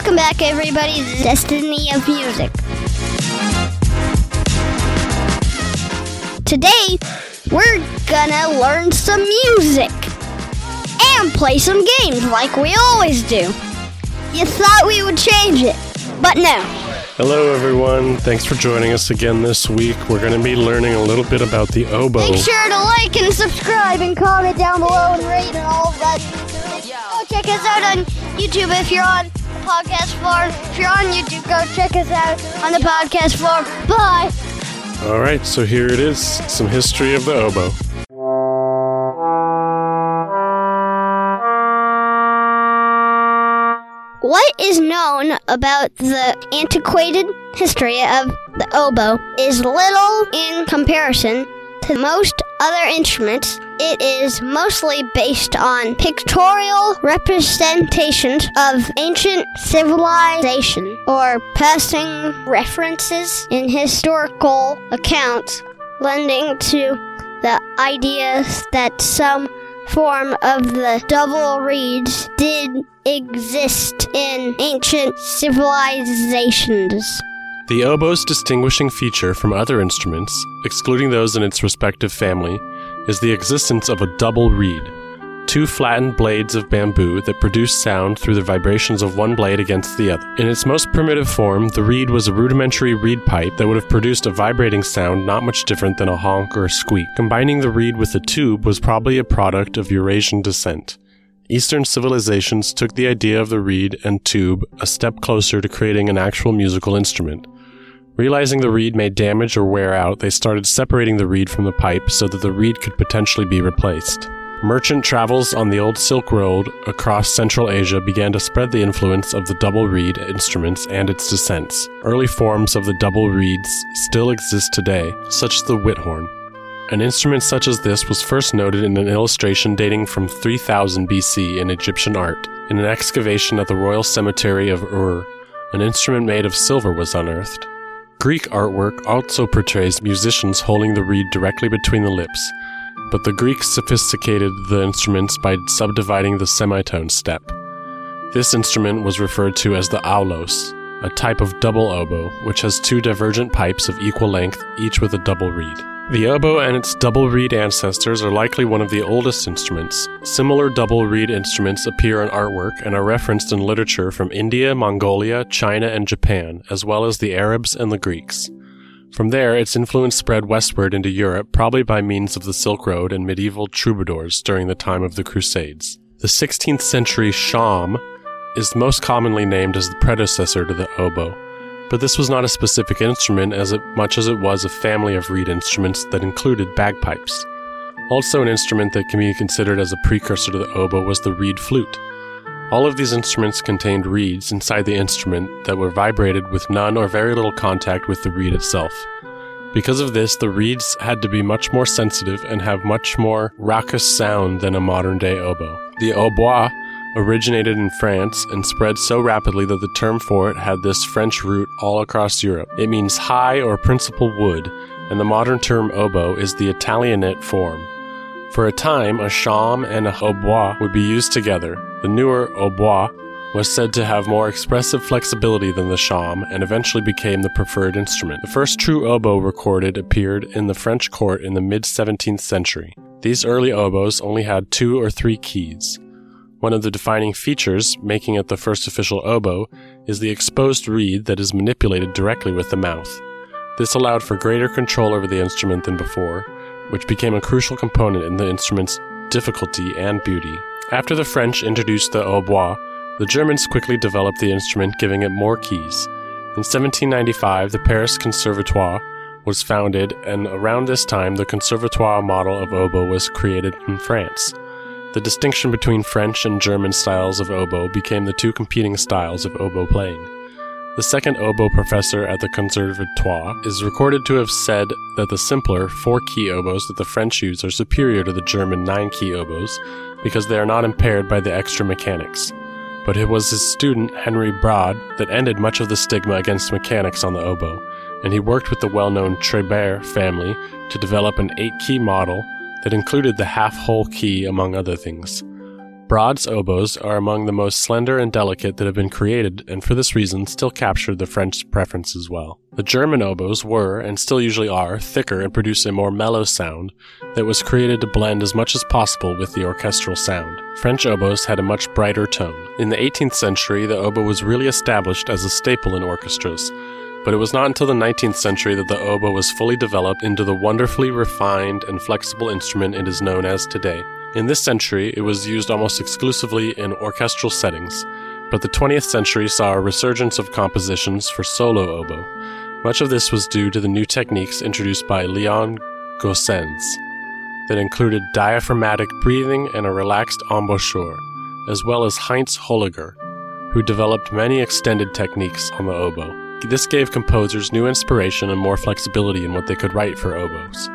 Welcome back, everybody, to Destiny of Music. Today, we're gonna learn some music and play some games like we always do. You thought we would change it, but no. Hello, everyone. Thanks for joining us again this week. We're going to be learning a little bit about the oboe. Make sure to like and subscribe and comment down below and rate and all of that. Go check us out on YouTube if you're on podcast floor. If you're on YouTube, go check us out on the podcast floor. Bye. All right, so here it is some history of the oboe. What is known about the antiquated history of the oboe is little in comparison to most other instruments. It is mostly based on pictorial representations of ancient civilization or passing references in historical accounts, lending to the ideas that some form of the double reeds did exist in ancient civilizations. The oboe's distinguishing feature from other instruments, excluding those in its respective family, is the existence of a double reed, two flattened blades of bamboo that produce sound through the vibrations of one blade against the other. In its most primitive form, the reed was a rudimentary reed pipe that would have produced a vibrating sound not much different than a honk or a squeak. Combining the reed with the tube was probably a product of Eurasian descent. Eastern civilizations took the idea of the reed and tube a step closer to creating an actual musical instrument. Realizing the reed may damage or wear out, they started separating the reed from the pipe so that the reed could potentially be replaced. Merchant travels on the old Silk Road across Central Asia began to spread the influence of the double reed instruments and its descents. Early forms of the double reeds still exist today, such as the whithorn. An instrument such as this was first noted in an illustration dating from 3000 BC in Egyptian art. In an excavation at the Royal Cemetery of Ur, an instrument made of silver was unearthed. Greek artwork also portrays musicians holding the reed directly between the lips, but the Greeks sophisticated the instruments by subdividing the semitone step. This instrument was referred to as the aulos, a type of double oboe, which has two divergent pipes of equal length, each with a double reed. The oboe and its double reed ancestors are likely one of the oldest instruments. Similar double reed instruments appear in artwork and are referenced in literature from India, Mongolia, China, and Japan, as well as the Arabs and the Greeks. From there, its influence spread westward into Europe, probably by means of the Silk Road and medieval troubadours during the time of the Crusades. The 16th century shawm is most commonly named as the predecessor to the oboe, but this was not a specific instrument as much as it was a family of reed instruments that included bagpipes. Also, an instrument that can be considered as a precursor to the oboe was the reed flute. All of these instruments contained reeds inside the instrument that were vibrated with none or very little contact with the reed itself. Because of this, the reeds had to be much more sensitive and have much more raucous sound than a modern day oboe. The hautbois originated in France and spread so rapidly that the term for it had this French root all across Europe. It means high or principal wood, and the modern term oboe is the Italianate form. For a time, a shawm and a hautbois would be used together. The newer hautbois was said to have more expressive flexibility than the shawm and eventually became the preferred instrument. The first true oboe recorded appeared in the French court in the mid 17th century. These early oboes only had two or three keys. One of the defining features, making it the first official oboe, is the exposed reed that is manipulated directly with the mouth. This allowed for greater control over the instrument than before, which became a crucial component in the instrument's difficulty and beauty. After the French introduced the hautbois, the Germans quickly developed the instrument, giving it more keys. In 1795, the Paris Conservatoire was founded, and around this time, the Conservatoire model of oboe was created in France. The distinction between French and German styles of oboe became the two competing styles of oboe playing. The second oboe professor at the Conservatoire is recorded to have said that the simpler four key oboes that the French use are superior to the German nine key oboes because they are not impaired by the extra mechanics. But it was his student Henry Brod, that ended much of the stigma against mechanics on the oboe, and he worked with the well known Triébert family to develop an eight key model that included the half hole key among other things. Brod's oboes are among the most slender and delicate that have been created, and for this reason still captured the French preference as well. The German oboes were, and still usually are, thicker and produce a more mellow sound that was created to blend as much as possible with the orchestral sound. French oboes had a much brighter tone. In the 18th century, the oboe was really established as a staple in orchestras, but it was not until the 19th century that the oboe was fully developed into the wonderfully refined and flexible instrument it is known as today. In this century, it was used almost exclusively in orchestral settings, but the 20th century saw a resurgence of compositions for solo oboe. Much of this was due to the new techniques introduced by Leon Goossens that included diaphragmatic breathing and a relaxed embouchure, as well as Heinz Holliger, who developed many extended techniques on the oboe. This gave composers new inspiration and more flexibility in what they could write for oboes.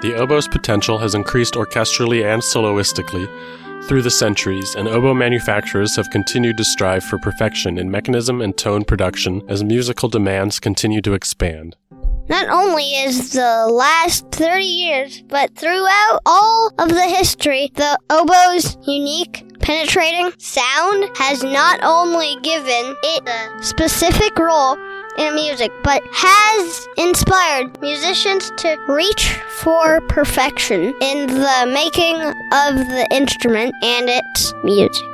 The oboe's potential has increased orchestrally and soloistically through the centuries, and oboe manufacturers have continued to strive for perfection in mechanism and tone production as musical demands continue to expand. Not only is the last 30 years, but throughout all of the history, the oboe's unique penetrating sound has not only given it a specific role in music, but has inspired musicians to reach for perfection in the making of the instrument and its music.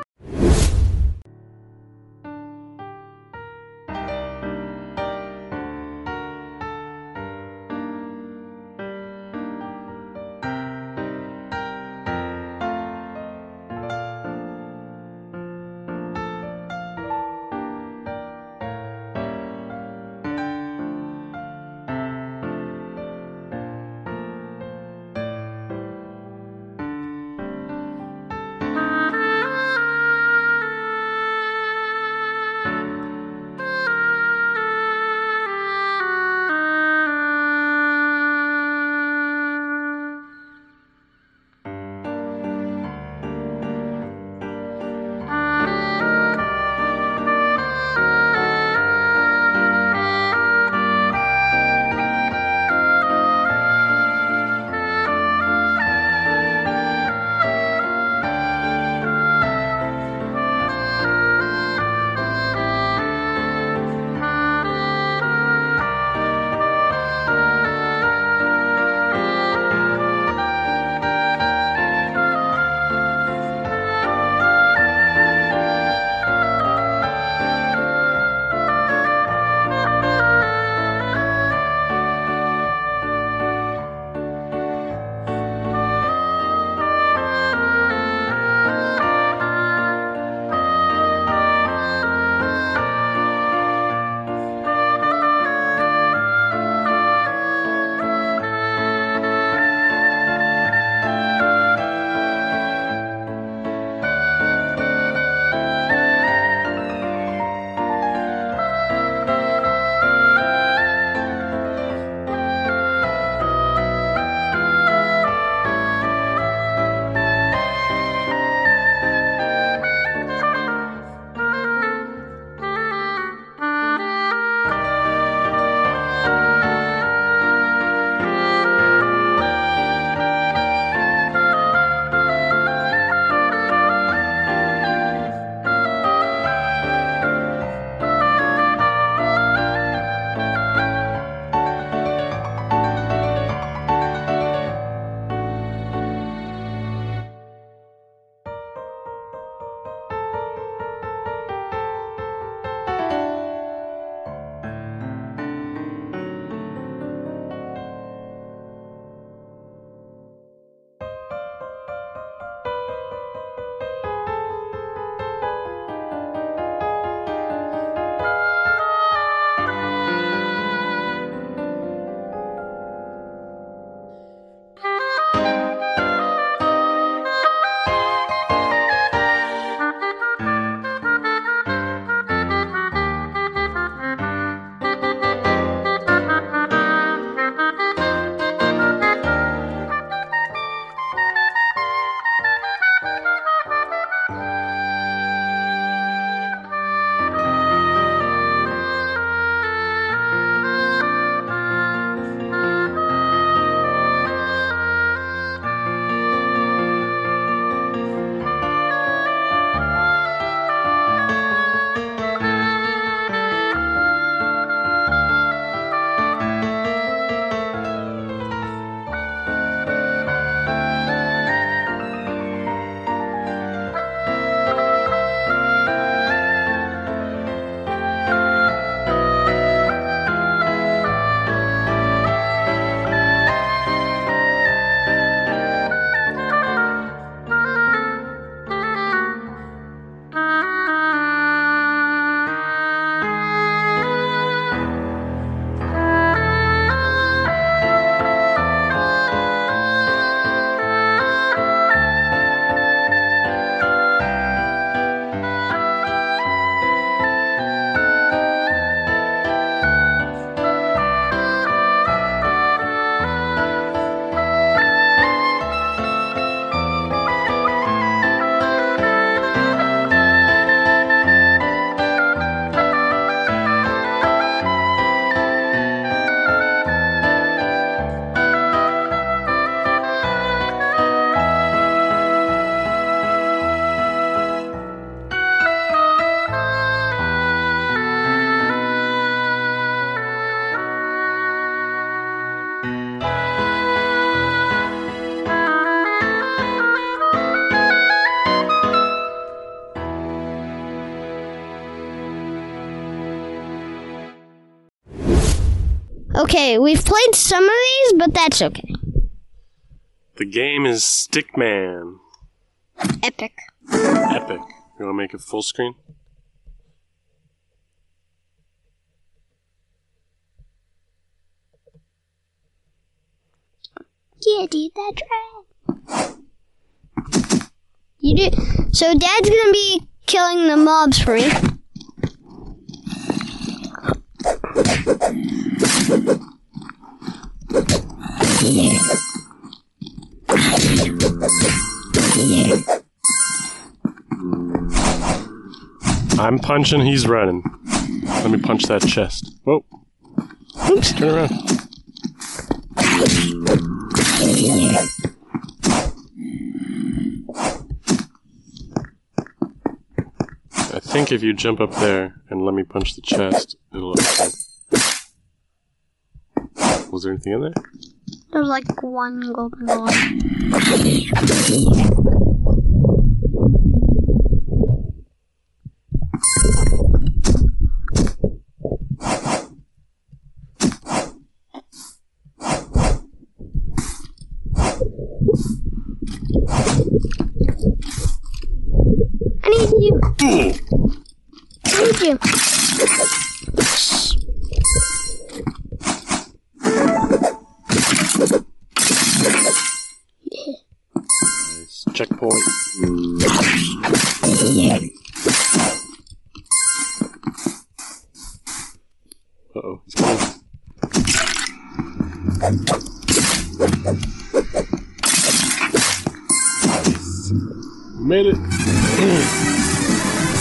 Okay, we've played some of these, but that's okay. The game is Stickman. Epic. Epic. You want to make it full screen? Yeah, dude, that's right. You do. So Dad's gonna be killing the mobs for me. I'm punching, he's running. Let me punch that chest. Whoa. Oops, turn around. I think if you jump up there and let me punch the chest, it'll open. Was there anything in there? There's like one golden ball. I need you. I need you. It.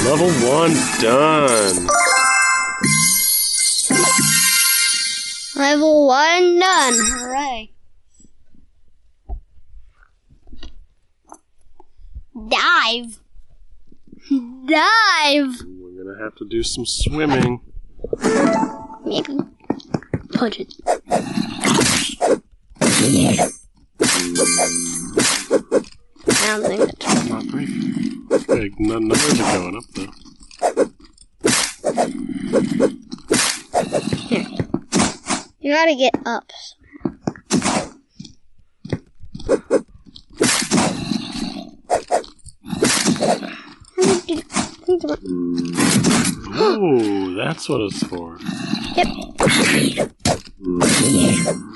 Level one done. Level one done. Hooray. Dive. Dive. We're gonna have to do some swimming. Maybe. Punch it. I don't think that's Not big. Big. Numbers are going up though. You gotta get up. Oh, that's what it's for. Yep. Mm.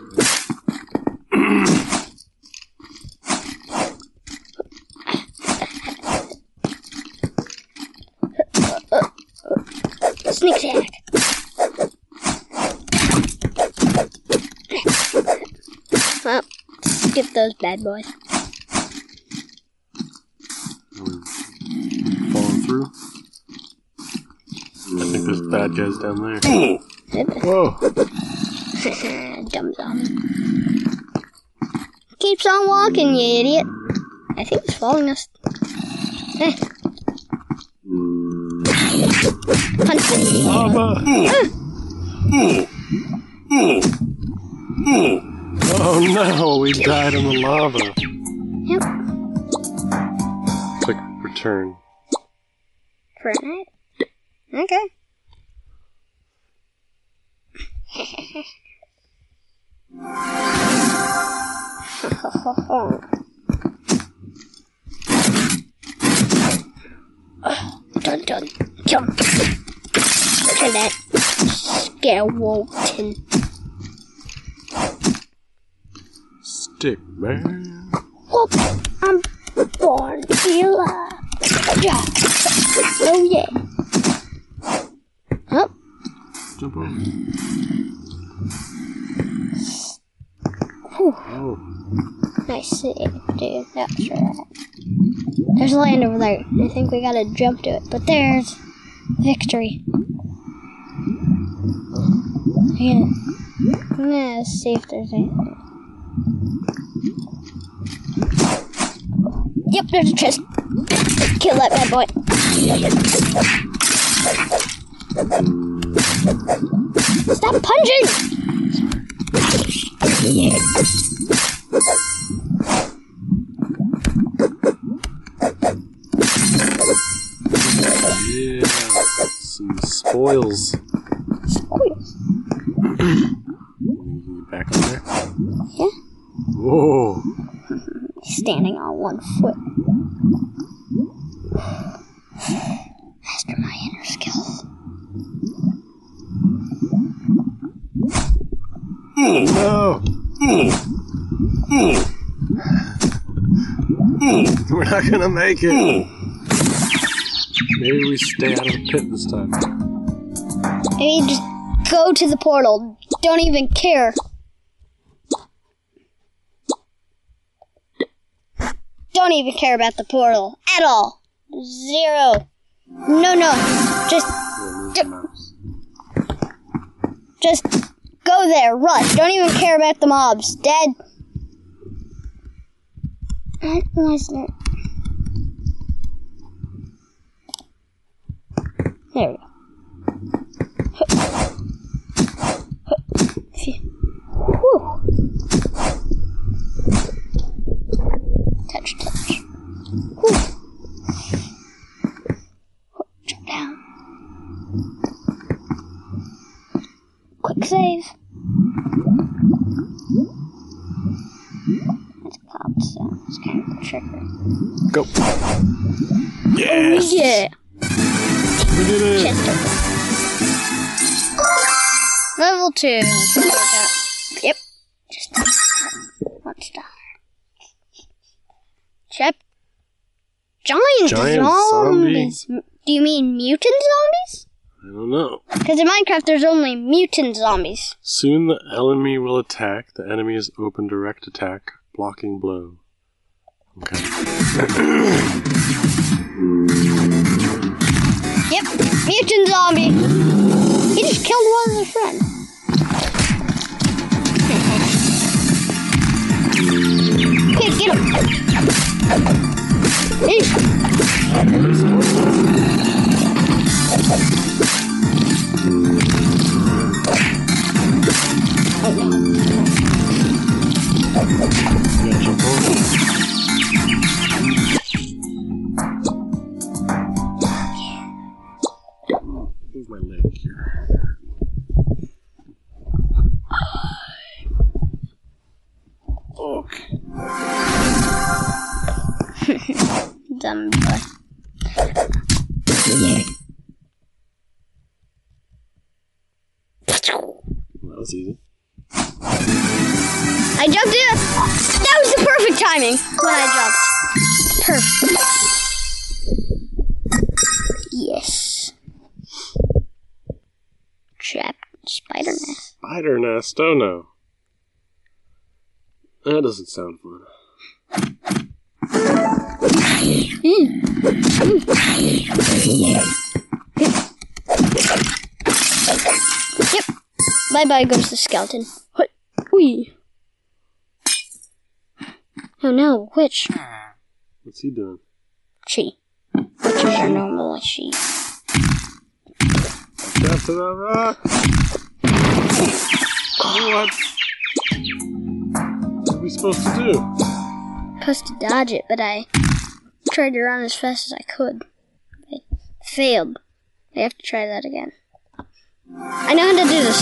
Sneak attack. Well, skip those bad boys. Falling through. I think there's bad guys down there. Whoa. Dumb zombie. Keeps on walking, you idiot. I think he's following us. Eh. Punch him. Lava. Oh no, we died in the lava. Yep. Click return. For a night. Okay. dun dun jump. Look at that skeleton. Stick man. Whoop! I'm born killer. Ja. Oh yeah. Oh, Jump over. Whew. Oh, nice save, dude. That's right. There's a land over there. I think we gotta jump to it. But there's victory. Yeah. I'm gonna see if there's anything. Yep, there's a chest. Kill that bad boy. Stop punching! yeah. Some spoils. Squeeze. Whoa. Standing on one foot. Master my inner skills. No. We're not gonna make it. Maybe we stay out of the pit this time. Maybe just go to the portal. Don't even care. Don't even care about the portal at all. Zero. No, no. Just, just go there. Rush. Don't even care about the mobs. Wasn't. There we go. Phew. Whew. Touch, touch. Whew. Jump down. Quick save. That's cobblestone. It's kind of a trigger. Go. Yes. Yeah. We did it. Level two. Let's look at that. Yep. Just one star. Chap. Giant, Giant zombies. M- Do you mean mutant zombies? I don't know. Because in Minecraft, there's only mutant zombies. Soon the enemy will attack. The enemy is open direct attack, blocking blow. Okay. Zombie. He just killed one of his friends. Okay, get him. Hey. Yeah, jump Trap spider nest. Spider nest. Oh no. That doesn't sound fun. Yep. Bye bye goes the skeleton. What? Wee. Oh no, witch. What's he doing? She. Witches are normally she. Get to the rock. What? What are we supposed to do? supposed to dodge it, but I tried to run as fast as I could. I failed. I have to try that again. I know how to do this.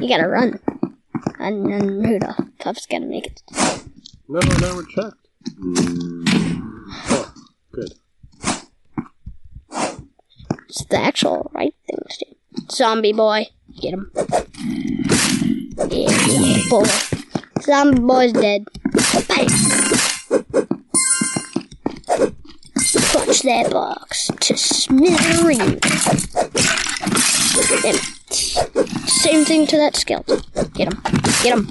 You gotta run. And then Rudolph. Puff's gotta make it. No, never checked. Oh, good. It's the actual right thing to do. Zombie boy. Get him. Yeah, zombie boy. Zombie boy's dead. Bang. Punch that box to smithereens. Same thing to that skeleton. Get him. Get him.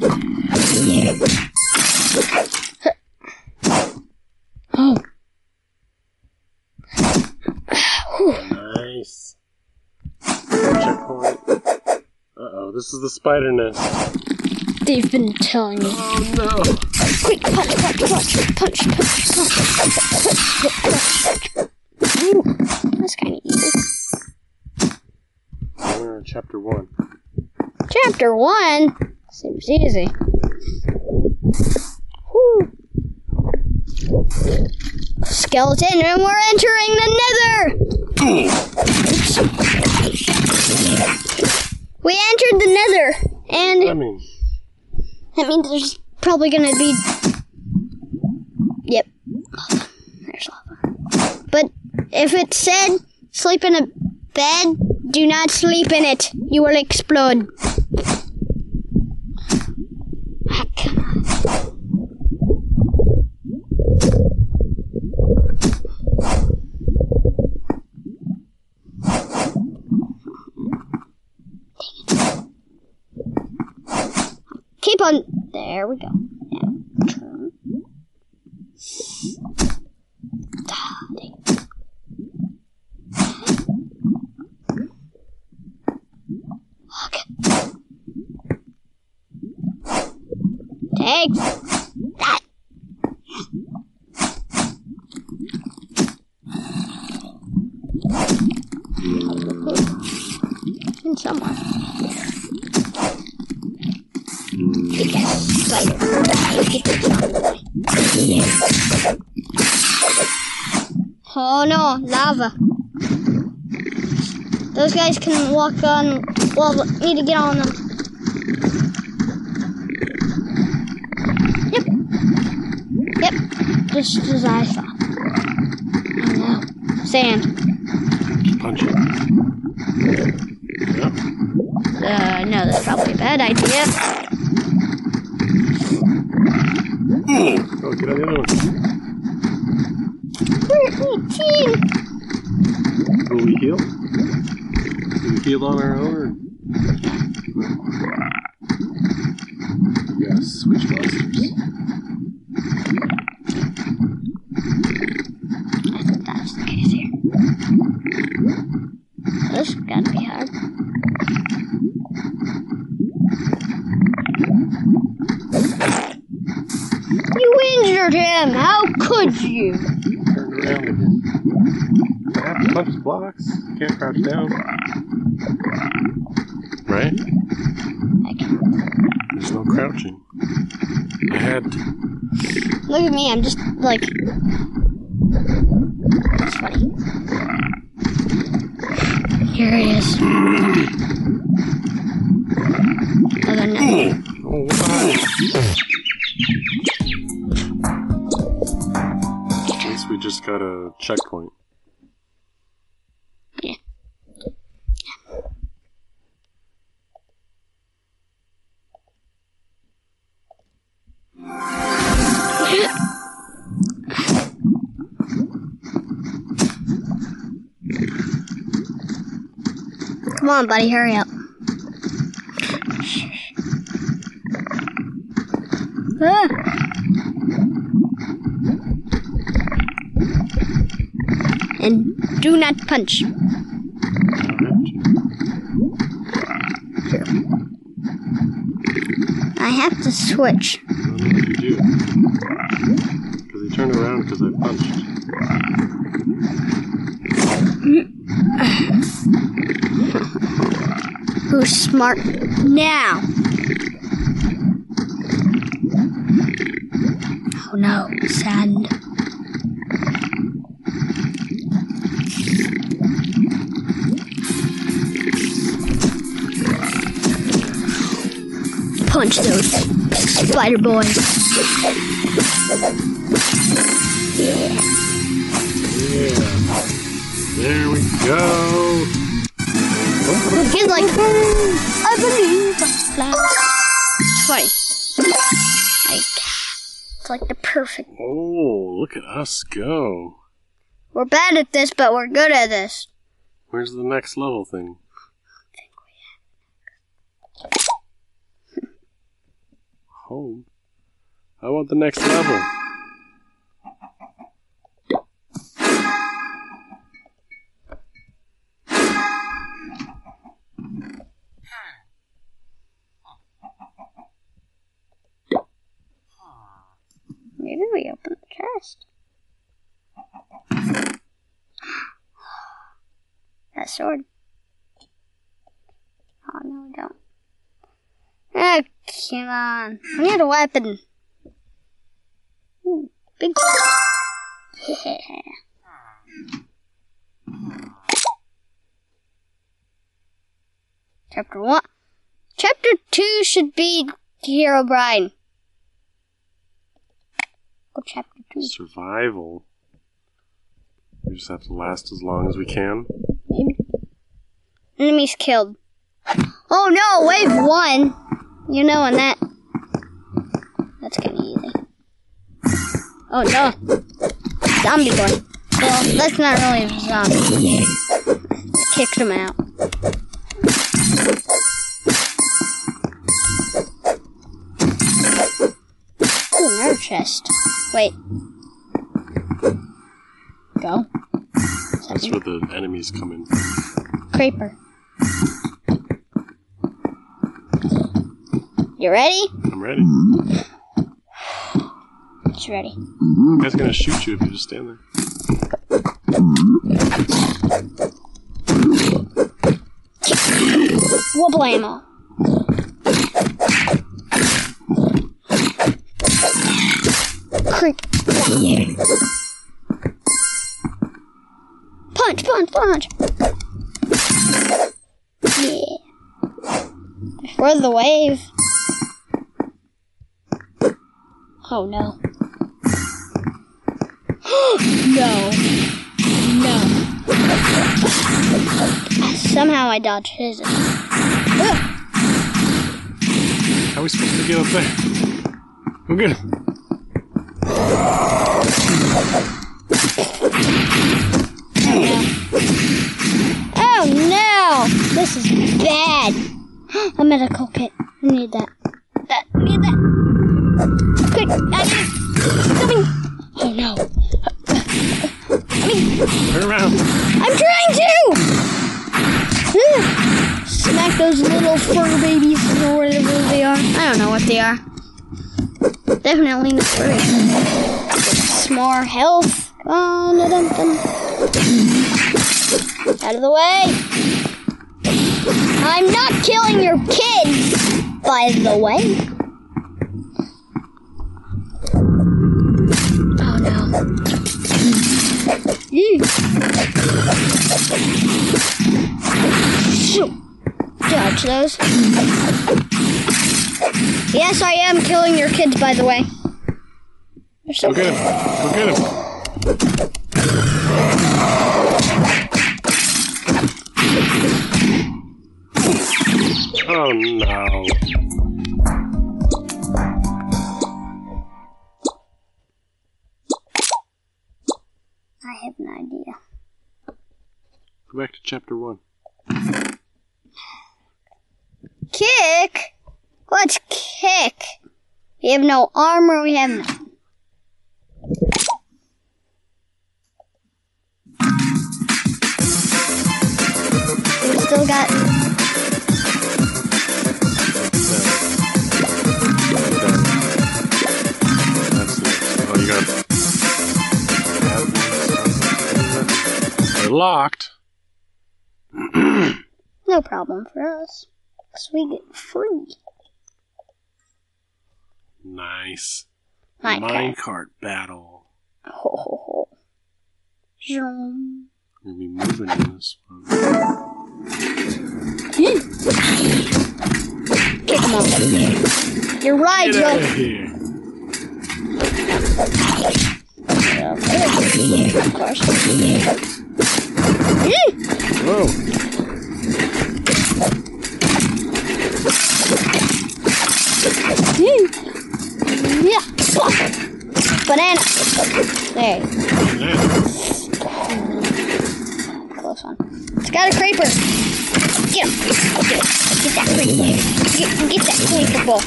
Oh. Nice. Checkpoint. Uh oh, this is the spider nest. They've been telling me. Oh no! Quick, punch, punch, punch, punch, punch, punch. Ooh, that's kind of easy. We're on chapter one. Chapter one seems easy. Whew. Skeleton, and we're entering the nether. We entered the nether, and I mean, that means there's probably gonna be. Yep. There's lava. But if it said sleep in a bed, do not sleep in it. You will explode. Keep on. There we go. Okay. Take that. In somewhere. Take that spider. Get that Oh no, lava. Those guys can walk on lava. Need to get on them. Yep. Yep. Just as I thought. Oh no. Sand. punch it. Yep. Uh, no, that's probably a bad idea. Oh, get on the other one. We're 18. Will we heal? Do we heal on our own? Or? Yeah, switch monsters. I think that's the case here. This gotta be hard. You injured him! How could you? Turn around again. I punch blocks. Can't crouch down. Right? There's no crouching. I had to. Look at me, I'm just like. It's funny. Here he is. Other than Oh, wow. At least we just got a checkpoint. Come on, buddy, hurry up. Ah. And do not punch. I have to switch. I don't you do. Because he turned around because I punched. Who's smart now? Oh no, sand. Punch those spider boys. Yeah. There we go. He's like, I believe I fly. Funny. Like, it's like the perfect. Oh, look at us go. We're bad at this, but we're good at this. Where's the next level thing? Home. I want the next level. Maybe we open the chest. That sword. Oh no, we don't. Oh, come on. I need a weapon. Ooh, big. Yeah. Chapter one. Chapter two should be Herobrine. Go chapter two. Survival. We just have to last as long as we can. Maybe. Enemies killed. Oh no, wave one. You know, and that. That's kind of easy. Oh no. Zombie boy. Well, that's not really a zombie. Kicked him out. Ooh, nerve chest. Wait. Go. That's where the enemies come in. Creeper. You ready? I'm ready. It's ready. Guy's gonna shoot you if you just stand there. Wobble ammo. Creep. Punch, punch, punch. Yeah. Before the wave. Oh no. no. No. Somehow I dodged his. How are we supposed to get up there? Go get him. Oh no! This is bad. A medical kit. I need that. That. I need that. Coming. Oh no. Turn around. I'm trying to. Smack those little fur babies or whatever they are. I don't know what they are. Definitely not. Some more health. Oh, dun, dun, dun. Out of the way. I'm not killing your kids, by the way. Dodge those. Yes, I am killing your kids, by the way. They're so Go get him. Go get him. Oh no. Go back to chapter one. Kick? Let's kick. We have no armor, we have nothing. We still got. That's the next. Oh, you got. They're locked. No problem for us. Because we get free. Nice. Minecraft. Minecart battle. Ho, ho, ho. Zoom. Gonna be moving in this one. Kick him off. You're right, Get out of here. Of course. Whoa. Yeah. Banana. There. Close one. It's got a creeper. Get him. Get it. Get that creeper. Get, get that creeper ball.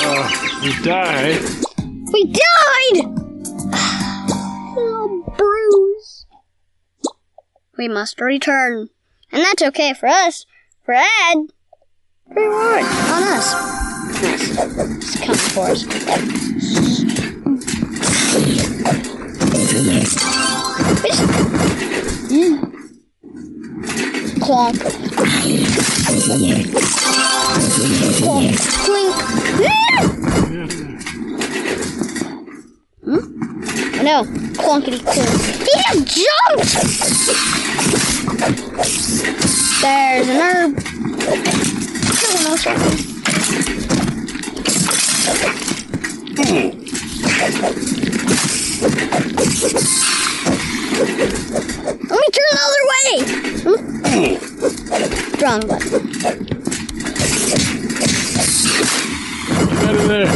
Oh, we died. We died! We must return. And that's okay for us. For Ed, reward on us. Nice. It's coming for us. Just- Mm. Clonk. Clonk. Clink. Ah! No, clonkety clink. He just jumped! There's an herb. almost right. Let me turn the other way. Wrong button. Get in there.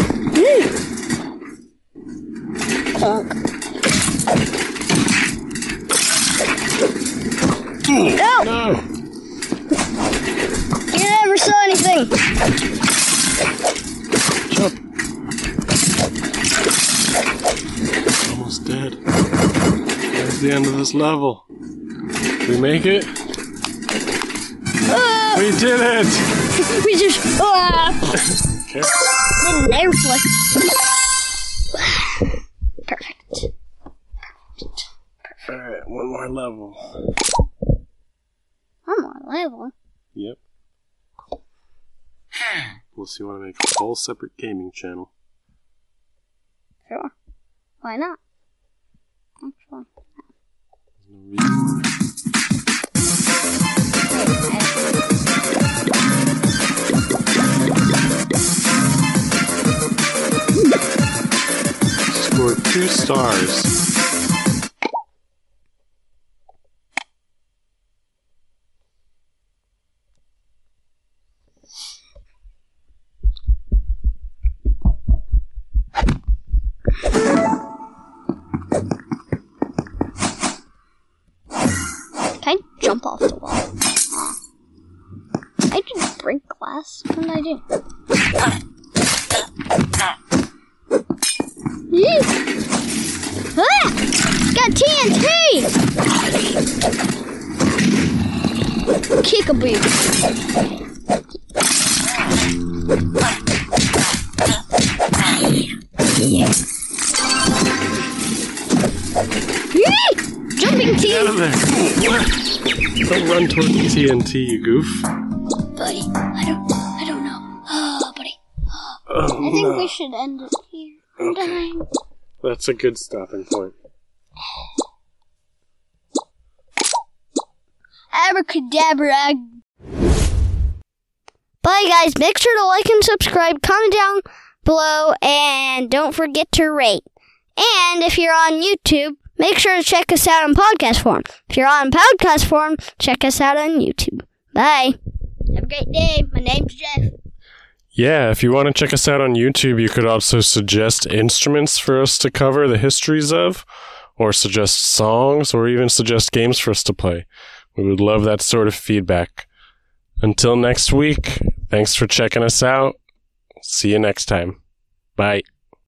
Clunk. No, No. you never saw anything. Jump. Almost dead. That's the end of this level. We make it? Ah, We did it! we just ah, Okay. air flick. Perfect. Alright, one more level. One more level. Yep. Unless you want to make a whole separate gaming channel. Sure. Why not? Actually. There's no reason why. Scored two stars. Can I jump off the wall? I didn't break glass. What did I do? Yee! Ah! Got TNT! Kick a boo. Yee! Jumping T! Get out of there! Don't run toward the TNT, you goof. Buddy, I don't, I don't know. Oh, buddy. Oh, I think no. we should end it here. I'm dying. That's a good stopping point. Abracadabra. Bye, guys. Make sure to like and subscribe, comment down below, and don't forget to rate. And if you're on YouTube, make sure to check us out on podcast form. If you're on podcast form, check us out on YouTube. Bye. Have a great day. My name's Jeff. Yeah, if you want to check us out on YouTube, you could also suggest instruments for us to cover the histories of, or suggest songs, or even suggest games for us to play. We would love that sort of feedback. Until next week, thanks for checking us out. See you next time. Bye.